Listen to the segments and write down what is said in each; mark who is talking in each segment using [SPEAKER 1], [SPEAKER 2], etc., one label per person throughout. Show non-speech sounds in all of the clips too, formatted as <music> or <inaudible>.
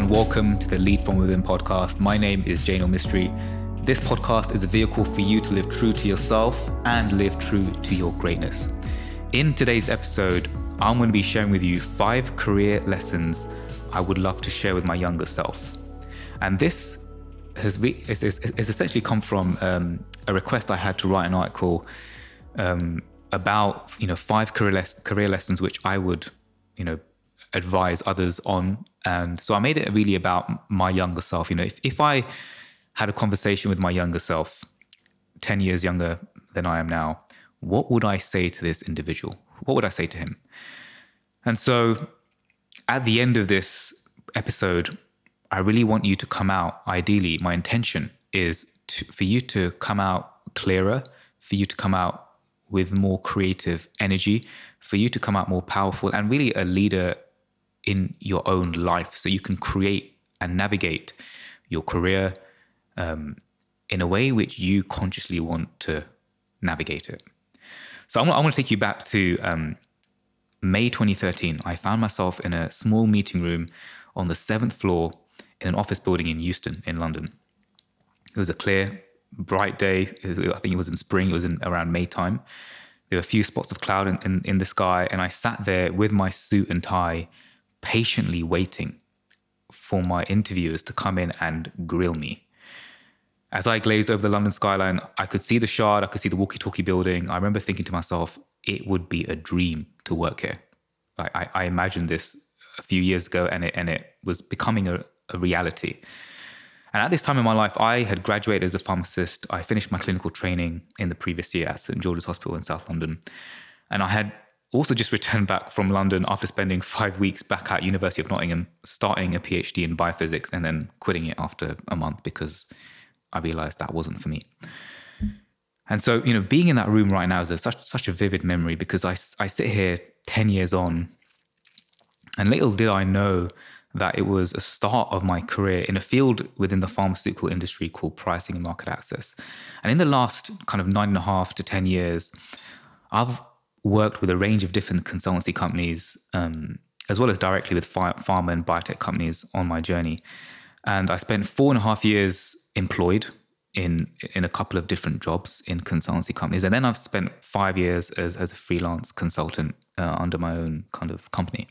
[SPEAKER 1] and welcome to the Lead From Within podcast. My name is Jaineel Mistry. This podcast is a vehicle for you to live true to yourself and live true to your greatness. In today's episode, I'm going to be sharing with you five career lessons I would love to share with my younger self. And this has is, is essentially come from um, a request I had to write an article um, about you know five career les- career lessons which I would you know advise others on. And so I made it really about my younger self. You know, if, if I had a conversation with my younger self, 10 years younger than I am now, what would I say to this individual? What would I say to him? And so at the end of this episode, I really want you to come out. Ideally, my intention is to, for you to come out clearer, for you to come out with more creative energy, for you to come out more powerful and really a leader in your own life so you can create and navigate your career um, in a way which you consciously want to navigate it. So I want, I want to take you back to um, May 2013. I found myself in a small meeting room on the seventh floor in an office building in Euston, in London. It was a clear, bright day. Was, I think it was in spring. It was in around May time. There were a few spots of cloud in, in, in the sky, and I sat there with my suit and tie patiently waiting for my interviewers to come in and grill me. As I glazed over the London skyline, I could see the Shard, I could see the walkie talkie building. I remember thinking to myself, it would be a dream to work here. I, I, imagined this a few years ago and it, and it was becoming a, a reality. And at this time in my life, I had graduated as a pharmacist. I finished my clinical training in the previous year at St. George's Hospital in South London. And I had also just returned back from London after spending five weeks back at University of Nottingham, starting a PhD in biophysics and then quitting it after a month because I realized that wasn't for me. And so, you know, being in that room right now is a, such such a vivid memory because I, I sit here 10 years on and little did I know that it was a start of my career in a field within the pharmaceutical industry called pricing and market access. And in the last kind of nine and a half to 10 years, I've worked with a range of different consultancy companies, um, as well as directly with pharma and biotech companies on my journey. And I spent four and a half years employed in in a couple of different jobs in consultancy companies, and then I've spent five years as as a freelance consultant uh, under my own kind of company.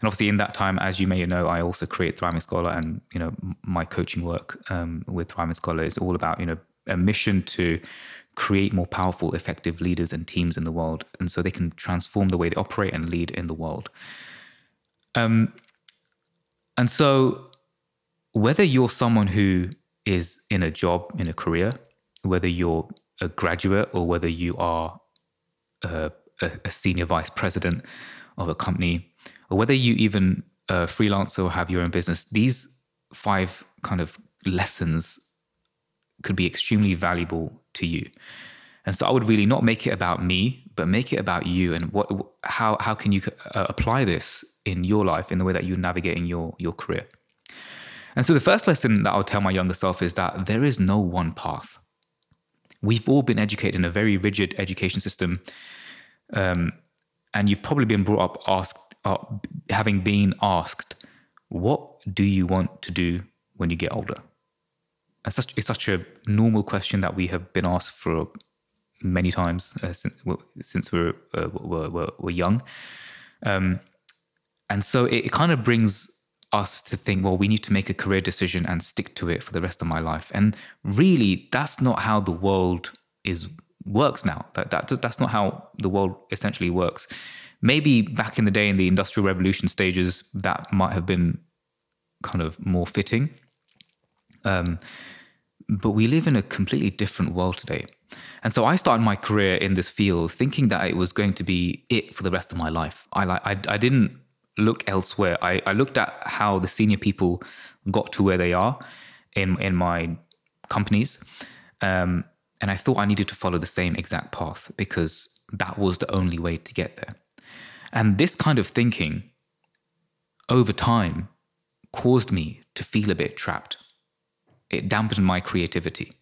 [SPEAKER 1] And obviously, in that time, as you may know, I also create Thriving Scholar, and you know my coaching work um, with Thriving Scholar is all about you know a mission to create more powerful, effective leaders and teams in the world, and so they can transform the way they operate and lead in the world. Um, and so, whether you're someone who is in a job, in a career, whether you're a graduate or whether you are a, a senior vice president of a company, or whether you even a freelancer or have your own business, these five kind of lessons could be extremely valuable to you. And so I would really not make it about me, but make it about you and what how how can you uh, apply this in your life in the way that you're navigating your your career. And so the first lesson that I'll tell my younger self is that there is no one path. We've all been educated in a very rigid education system, um, and you've probably been brought up asked, uh, having been asked, "What do you want to do when you get older?" It's such, it's such a normal question that we have been asked for many times uh, since, since we're, uh, we're, we're, we're, young. Um, and so it, it kind of brings us to think, well, we need to make a career decision and stick to it for the rest of my life. And really, that's not how the world is works now. That, that that's not how the world essentially works. Maybe back in the day in the industrial revolution stages, that might have been kind of more fitting. Um, but we live in a completely different world today. And so I started my career in this field thinking that it was going to be it for the rest of my life. I I, I didn't look elsewhere. I, I looked at how the senior people got to where they are in in my companies. Um, and I thought I needed to follow the same exact path because that was the only way to get there. And this kind of thinking over time caused me to feel a bit trapped it dampened my creativity.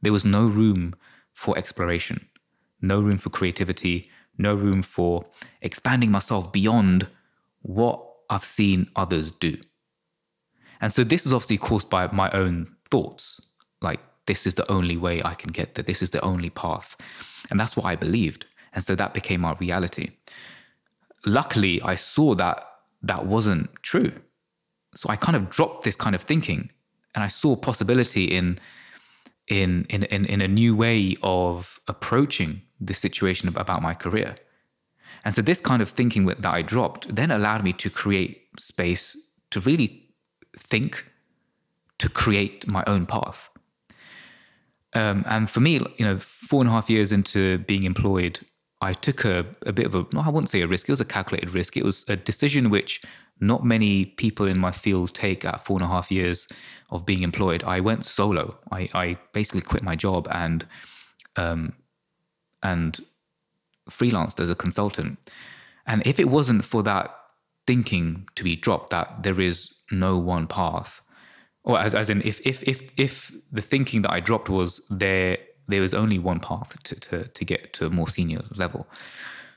[SPEAKER 1] There was no room for exploration, no room for creativity, no room for expanding myself beyond what I've seen others do. And so this is obviously caused by my own thoughts. Like, this is the only way I can get there. This is the only path. And that's what I believed. And so that became our reality. Luckily, I saw that that wasn't true. So I kind of dropped this kind of thinking and I saw possibility in in in in, in a new way of approaching the situation about my career. And so this kind of thinking that I dropped then allowed me to create space to really think, to create my own path. Um, and for me, you know, four and a half years into being employed, I took a, a bit of a, no, I wouldn't say a risk, it was a calculated risk. It was a decision which not many people in my field take at four and a half years of being employed. I went solo. I, I basically quit my job and um, and freelanced as a consultant. And if it wasn't for that thinking to be dropped, that there is no one path, or as, as in if if if if the thinking that I dropped was there there was only one path to to, to get to a more senior level.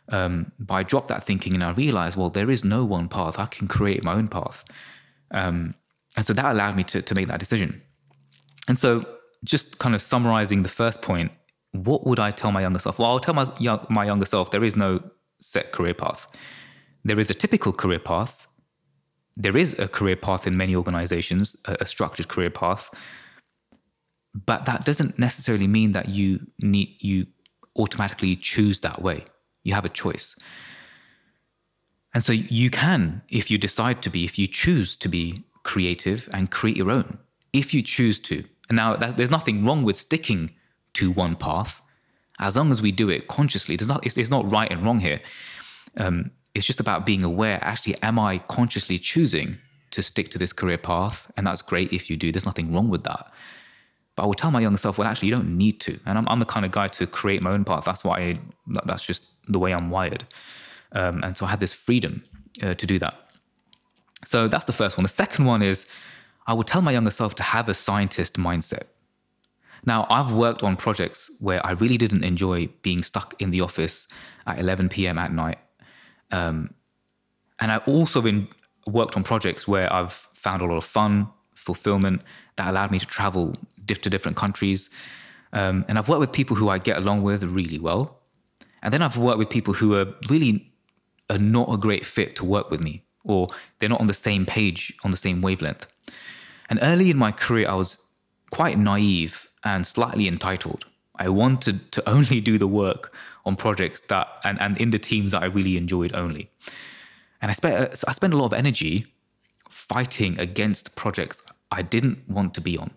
[SPEAKER 1] Um, but I dropped that thinking and I realized, well, there is no one path. I can create my own path. Um, and so that allowed me to, to make that decision. And so, just kind of summarizing the first point, what would I tell my younger self? Well, I'll tell my, young, my younger self there is no set career path. There is a typical career path. There is a career path in many organizations, a, a structured career path. But that doesn't necessarily mean that you need you automatically choose that way. You have a choice. And so you can, if you decide to be, if you choose to be creative and create your own, if you choose to. And now there's nothing wrong with sticking to one path, as long as we do it consciously. There's not, it's, it's not right and wrong here. Um, it's just about being aware. Actually, am I consciously choosing to stick to this career path? And that's great if you do. There's nothing wrong with that. But I will tell my younger self, well, actually, you don't need to. And I'm, I'm the kind of guy to create my own path. That's why I, that's just the way I'm wired. Um, and so I had this freedom uh, to do that. So that's the first one. The second one is I would tell my younger self to have a scientist mindset. Now, I've worked on projects where I really didn't enjoy being stuck in the office at 11 p.m. at night. Um, and I've also been worked on projects where I've found a lot of fun, fulfillment that allowed me to travel to different countries. Um, and I've worked with people who I get along with really well. And then I've worked with people who are really are not a great fit to work with me, or they're not on the same page, on the same wavelength. And early in my career, I was quite naive and slightly entitled. I wanted to <laughs> only do the work on projects that and, and in the teams that I really enjoyed only. And I spent uh, I spent a lot of energy fighting against projects I didn't want to be on.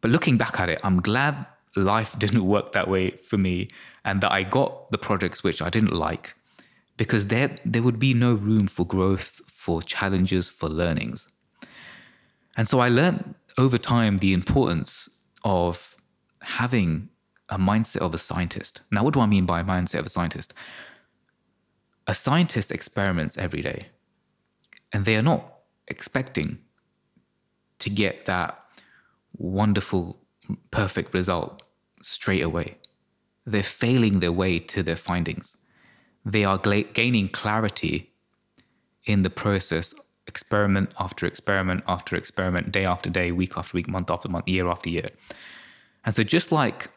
[SPEAKER 1] But looking back at it, I'm glad life <laughs> didn't work that way for me and that I got the projects which I didn't like because there there would be no room for growth, for challenges, for learnings. And so I learned over time the importance of having a mindset of a scientist. Now, what do I mean by a mindset of a scientist? A scientist experiments every day, and they are not expecting to get that wonderful, perfect result straight away. They're failing their way to their findings. They are gaining clarity in the process, experiment after experiment after experiment, day after day, week after week, month after month, year after year. And so, just like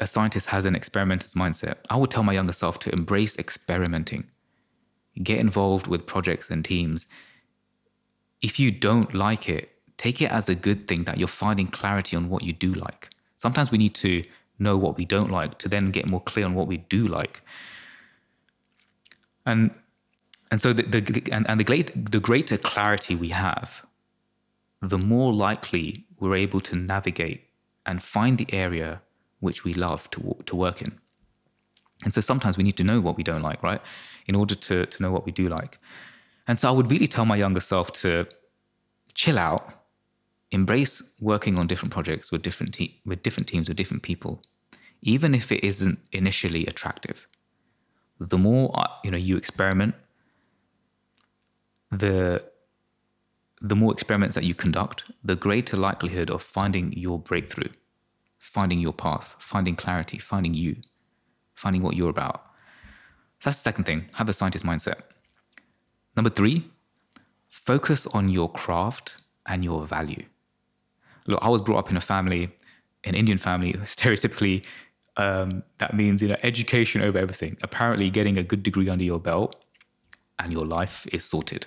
[SPEAKER 1] a scientist has an experimenter's mindset, I would tell my younger self to embrace experimenting, get involved with projects and teams. If you don't like it, take it as a good thing that you're finding clarity on what you do like. Sometimes we need to know what we don't like to then get more clear on what we do like. And and so the, the and, and the great the greater clarity we have, the more likely we're able to navigate and find the area which we love to to work in. And so sometimes we need to know what we don't like, right? In order to to know what we do like. And so I would really tell my younger self to chill out embrace working on different projects with different te- with different teams with different people, even if it isn't initially attractive. The more uh, you know you experiment, the the more experiments that you conduct, the greater likelihood of finding your breakthrough, finding your path, finding clarity, finding you, finding what you're about. That's the second thing. Have a scientist mindset. Number three, focus on your craft and your value. Look, I was brought up in a family, an Indian family, <laughs> stereotypically, um, that means you know education over everything. Apparently, getting a good degree under your belt and your life is sorted.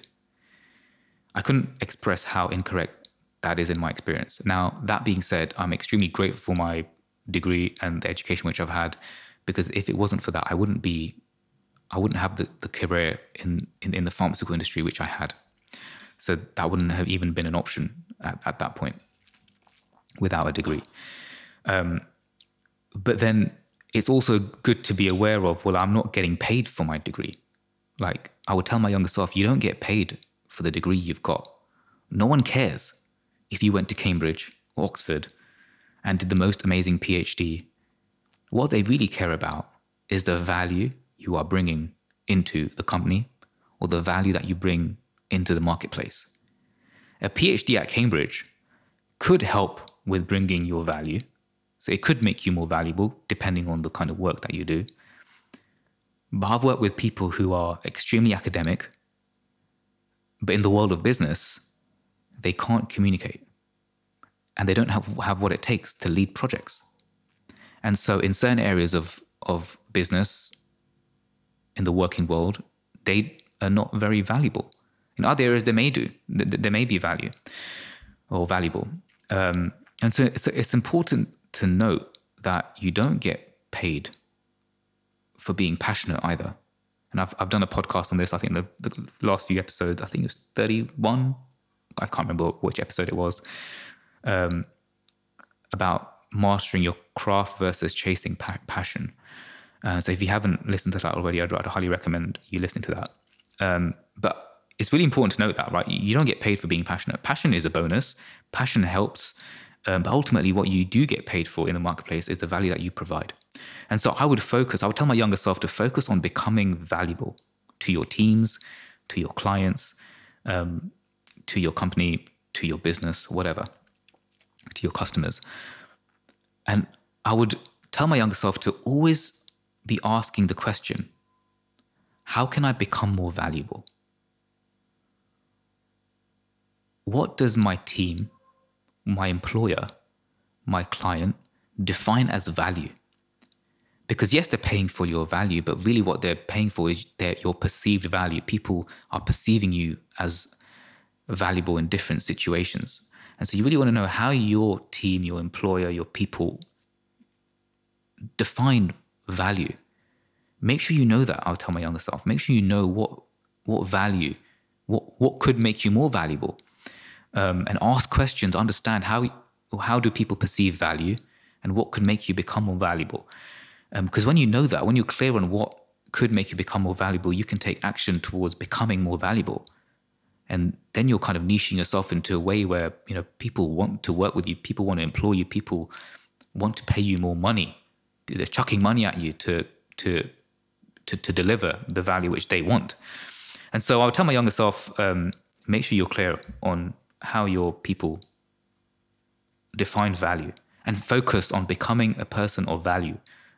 [SPEAKER 1] I couldn't express how incorrect that is in my experience. Now, that being said, I'm extremely grateful for my degree and the education which I've had, because if it wasn't for that, I wouldn't be, I wouldn't have the, the career in, in, in the pharmaceutical industry which I had. So that wouldn't have even been an option at, at that point without a degree. Um, but then it's also good to be aware of well, I'm not getting paid for my degree. Like I would tell my younger self, you don't get paid for the degree you've got. No one cares if you went to Cambridge or Oxford and did the most amazing PhD. What they really care about is the value you are bringing into the company or the value that you bring into the marketplace. A PhD at Cambridge could help with bringing your value. So it could make you more valuable depending on the kind of work that you do. But I've worked with people who are extremely academic, but in the world of business, they can't communicate and they don't have, have what it takes to lead projects. And so, in certain areas of, of business in the working world, they are not very valuable. In other areas, they may do, they may be value or valuable. Um, and so it's, it's important to note that you don't get paid for being passionate either. And I've, I've done a podcast on this, I think the, the last few episodes, I think it was 31. I can't remember which episode it was, um, about mastering your craft versus chasing pa- passion. Uh, so if you haven't listened to that already, I'd, I'd highly recommend you listening to that. Um, but it's really important to note that, right? You don't get paid for being passionate. Passion is a bonus. Passion helps um, but ultimately, what you do get paid for in the marketplace is the value that you provide. And so I would focus, I would tell my younger self to focus on becoming valuable to your teams, to your clients, um, to your company, to your business, whatever, to your customers. And I would tell my younger self to always be asking the question how can I become more valuable? What does my team my employer, my client, define as value. Because yes, they're paying for your value, but really what they're paying for is their, your perceived value. People are perceiving you as valuable in different situations. And so you really want to know how your team, your employer, your people define value. Make sure you know that, I'll tell my younger self. Make sure you know what what value, what what could make you more valuable um, and ask questions, understand how how do people perceive value and what could make you become more valuable. Because um, when you know that, when you're clear on what could make you become more valuable, you can take action towards becoming more valuable. And then you're kind of niching yourself into a way where you know people want to work with you, people want to employ you, people want to pay you more money. They're chucking money at you to to to, to deliver the value which they want. And so I would tell my younger self, um, make sure you're clear on how your people define value and focus on becoming a person of value.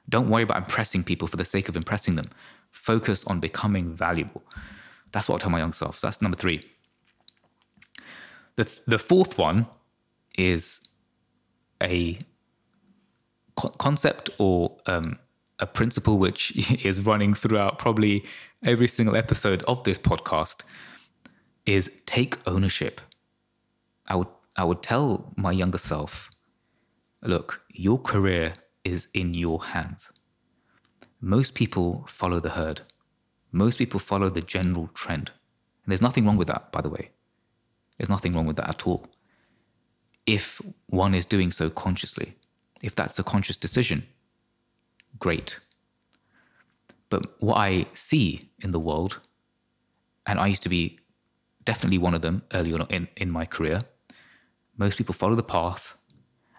[SPEAKER 1] Don't worry about impressing people for the sake of impressing them. Focus on becoming valuable. That's what I tell my young self. So that's number three. The, the fourth one is a co- concept or um, a principle which <laughs> is running throughout probably every single episode of this podcast is take ownership I would I would tell my younger self, look, your career is in your hands. Most people follow the herd. Most people follow the general trend. And there's nothing wrong with that, by the way. There's nothing wrong with that at all. If one is doing so consciously, if that's a conscious decision, great. But what I see in the world, and I used to be definitely one of them early on in, in my career, most people follow the path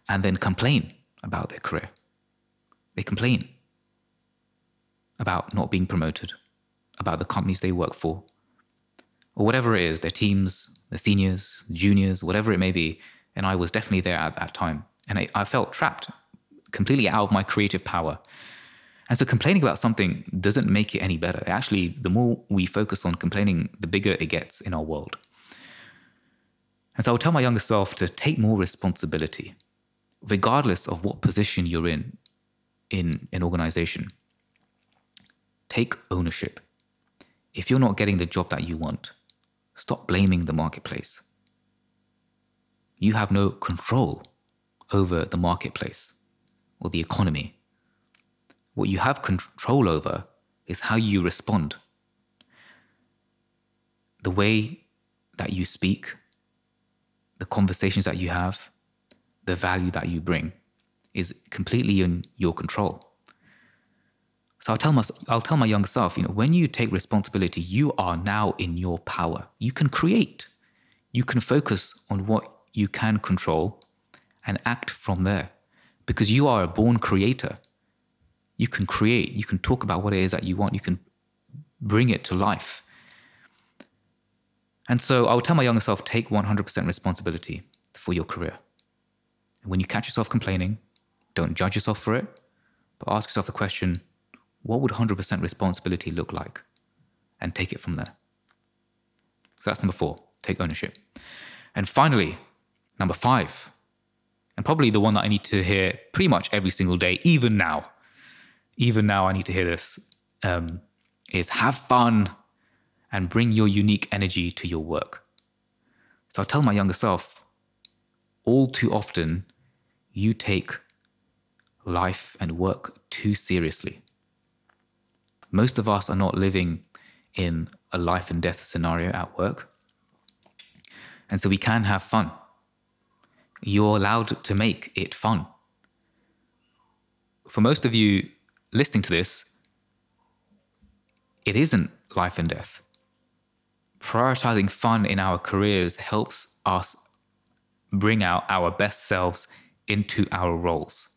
[SPEAKER 1] and then complain about their career. They complain about not being promoted, about the companies they work for, or whatever it is, their teams, their seniors, juniors, whatever it may be. And I was definitely there at that time. And I, I felt trapped, completely out of my creative power. And so complaining about something doesn't make it any better. Actually, the more we focus on complaining, the bigger it gets in our world. And so I would tell my younger self to take more responsibility, regardless of what position you're in in an organization. Take ownership. If you're not getting the job that you want, stop blaming the marketplace. You have no control over the marketplace or the economy. What you have control over is how you respond. The way that you speak, the conversations that you have, the value that you bring is completely in your control. So I'll tell my I'll tell my younger self, you know, when you take responsibility, you are now in your power. You can create. You can focus on what you can control and act from there. Because you are a born creator. You can create, you can talk about what it is that you want, you can bring it to life. And so I would tell my younger self take 100% responsibility for your career. When you catch yourself complaining, don't judge yourself for it, but ask yourself the question what would 100% responsibility look like? And take it from there. So that's number four take ownership. And finally, number five, and probably the one that I need to hear pretty much every single day, even now, even now, I need to hear this, um, is have fun and bring your unique energy to your work. So I tell my younger self, all too often, you take life and work too seriously. Most of us are not living in a life and death scenario at work. And so we can have fun. You're allowed to make it fun. For most of you listening to this, it isn't life and death. Prioritizing fun in our careers helps us bring out our best selves into our roles.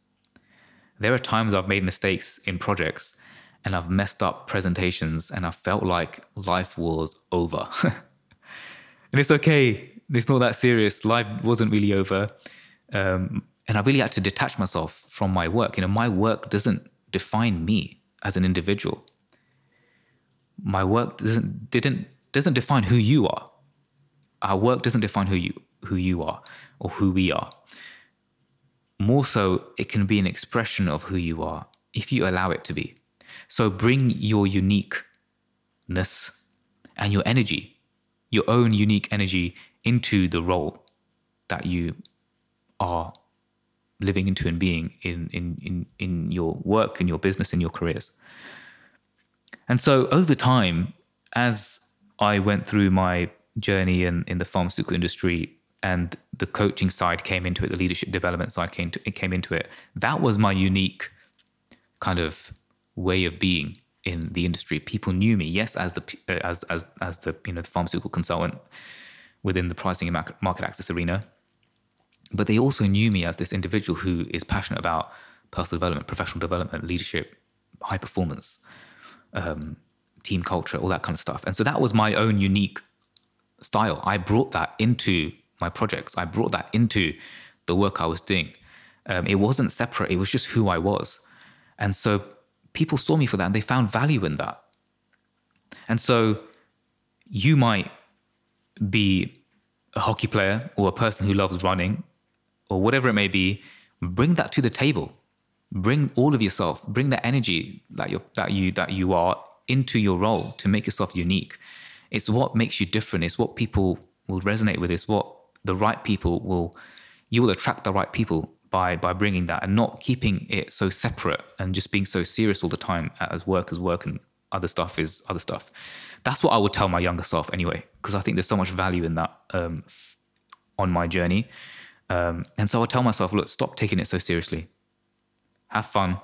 [SPEAKER 1] There are times I've made mistakes in projects and I've messed up presentations and I felt like life was over. <laughs> and it's okay. It's not that serious. Life wasn't really over. Um, and I really had to detach myself from my work. You know, my work doesn't define me as an individual. My work doesn't didn't doesn't define who you are. Our work doesn't define who you who you are or who we are. More so, it can be an expression of who you are if you allow it to be. So bring your uniqueness and your energy, your own unique energy into the role that you are living into and being in, in, in, in your work, in your business, in your careers. And so over time, as I went through my journey in, in the pharmaceutical industry and the coaching side came into it, the leadership development side came to it came into it. That was my unique kind of way of being in the industry. People knew me, yes, as the as as as the you know the pharmaceutical consultant within the pricing and market access arena, but they also knew me as this individual who is passionate about personal development, professional development, leadership, high performance, um, team culture, all that kind of stuff. And so that was my own unique style. I brought that into my projects. I brought that into the work I was doing. Um, it wasn't separate. It was just who I was. And so people saw me for that and they found value in that. And so you might be a hockey player or a person who loves running or whatever it may be, bring that to the table. Bring all of yourself, bring that energy that you that you that you are into your role to make yourself unique. It's what makes you different. It's what people will resonate with. It's what the right people will you will attract the right people by by bringing that and not keeping it so separate and just being so serious all the time as work as work and other stuff is other stuff. That's what I would tell my younger self anyway, because I think there's so much value in that um, on my journey. Um, and so I tell myself, look, stop taking it so seriously. Have fun.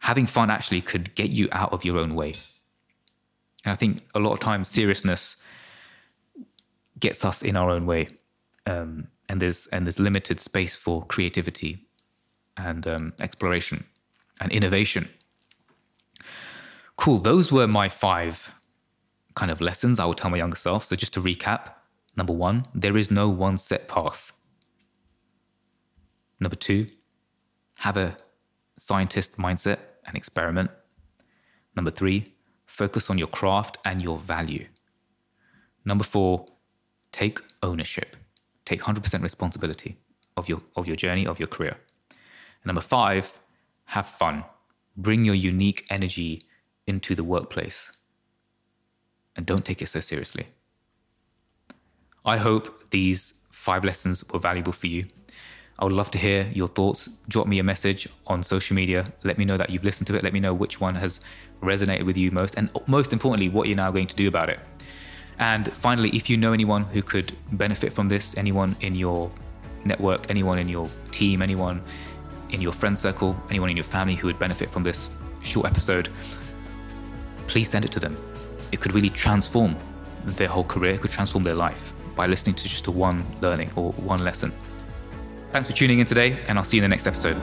[SPEAKER 1] Having fun actually could get you out of your own way. And I think a lot of times seriousness gets us in our own way. Um, and there's and there's limited space for creativity and um, exploration and innovation. Cool. Those were my five kind of lessons I would tell my younger self. So just to recap, Number one, there is no one set path. Number two, have a scientist mindset and experiment. Number three, focus on your craft and your value. Number four, take ownership, take 100% responsibility of your, of your journey, of your career. And number five, have fun. Bring your unique energy into the workplace and don't take it so seriously. I hope these five lessons were valuable for you. I would love to hear your thoughts. Drop me a message on social media. Let me know that you've listened to it. Let me know which one has resonated with you most. And most importantly, what you're now going to do about it. And finally, if you know anyone who could benefit from this, anyone in your network, anyone in your team, anyone in your friend circle, anyone in your family who would benefit from this short episode, please send it to them. It could really transform their whole career, it could transform their life by listening to just one learning or one lesson. Thanks for tuning in today, and I'll see you in the next episode.